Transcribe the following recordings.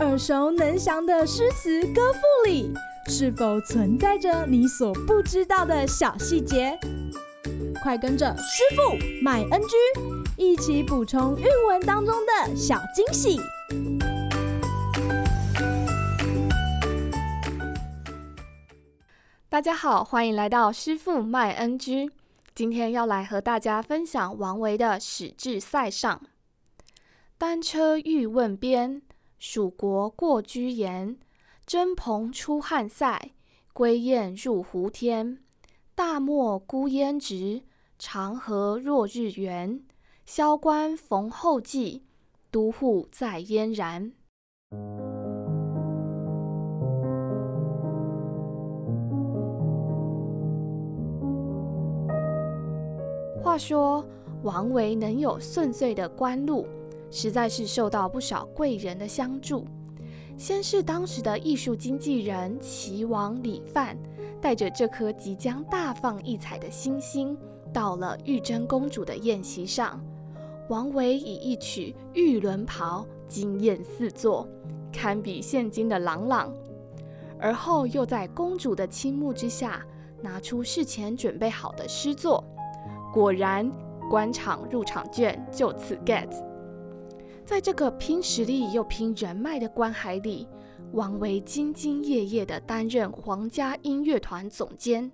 耳熟能详的诗词歌赋里，是否存在着你所不知道的小细节？快跟着师傅麦恩居一起补充韵文当中的小惊喜！大家好，欢迎来到师傅麦恩居。今天要来和大家分享王维的《使至塞上》：单车欲问边，属国过居延。征蓬出汉塞，归雁入胡天。大漠孤烟直，长河落日圆。萧关逢候骑，都护在燕然。话说，王维能有顺遂的官路，实在是受到不少贵人的相助。先是当时的艺术经纪人齐王李范，带着这颗即将大放异彩的星星，到了玉真公主的宴席上。王维以一曲《玉轮袍》惊艳四座，堪比现今的朗朗。而后又在公主的倾慕之下，拿出事前准备好的诗作。果然，官场入场券就此 get。在这个拼实力又拼人脉的官海里，王维兢兢业业地担任皇家音乐团总监，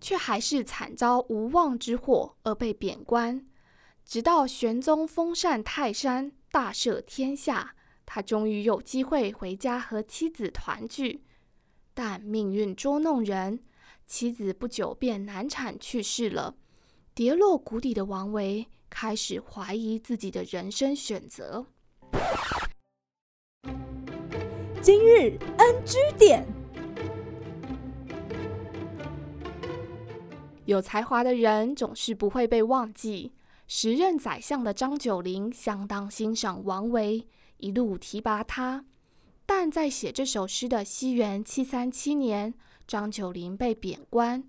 却还是惨遭无妄之祸而被贬官。直到玄宗封禅泰山，大赦天下，他终于有机会回家和妻子团聚。但命运捉弄人，妻子不久便难产去世了。跌落谷底的王维开始怀疑自己的人生选择。今日 NG 点，有才华的人总是不会被忘记。时任宰相的张九龄相当欣赏王维，一路提拔他。但在写这首诗的西元七三七年，张九龄被贬官。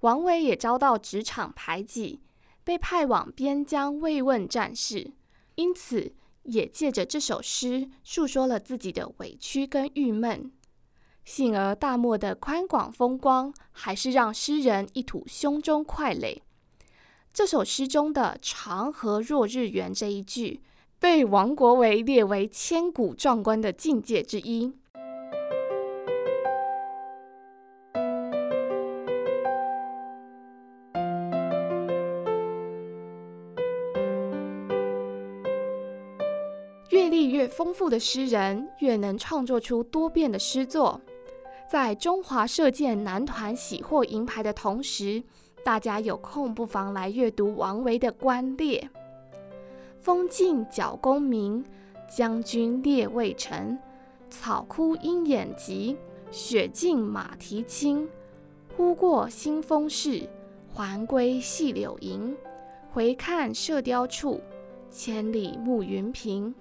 王维也遭到职场排挤，被派往边疆慰问战士，因此也借着这首诗诉说了自己的委屈跟郁闷。幸而大漠的宽广风光，还是让诗人一吐胸中快垒。这首诗中的“长河落日圆”这一句，被王国维列为千古壮观的境界之一。历越丰富的诗人，越能创作出多变的诗作。在中华射箭男团喜获银牌的同时，大家有空不妨来阅读王维的观猎：风劲角弓鸣，将军列渭城。草枯鹰眼疾，雪尽马蹄轻。忽过新丰市，还归细柳营。回看射雕处，千里暮云平。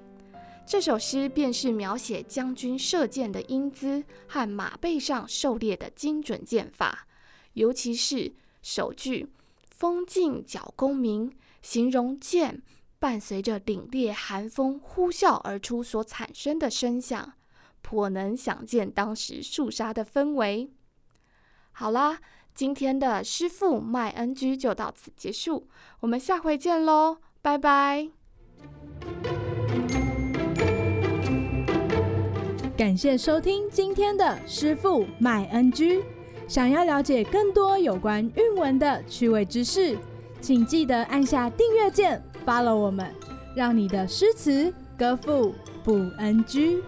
这首诗便是描写将军射箭的英姿和马背上狩猎的精准箭法，尤其是首句“风劲角弓鸣”，形容箭伴随着凛冽寒风呼啸而出所产生的声响，颇能想见当时肃杀的氛围。好啦，今天的师傅麦恩居就到此结束，我们下回见喽，拜拜。感谢收听今天的师傅麦恩居。想要了解更多有关韵文的趣味知识，请记得按下订阅键，follow 我们，让你的诗词歌赋不 NG。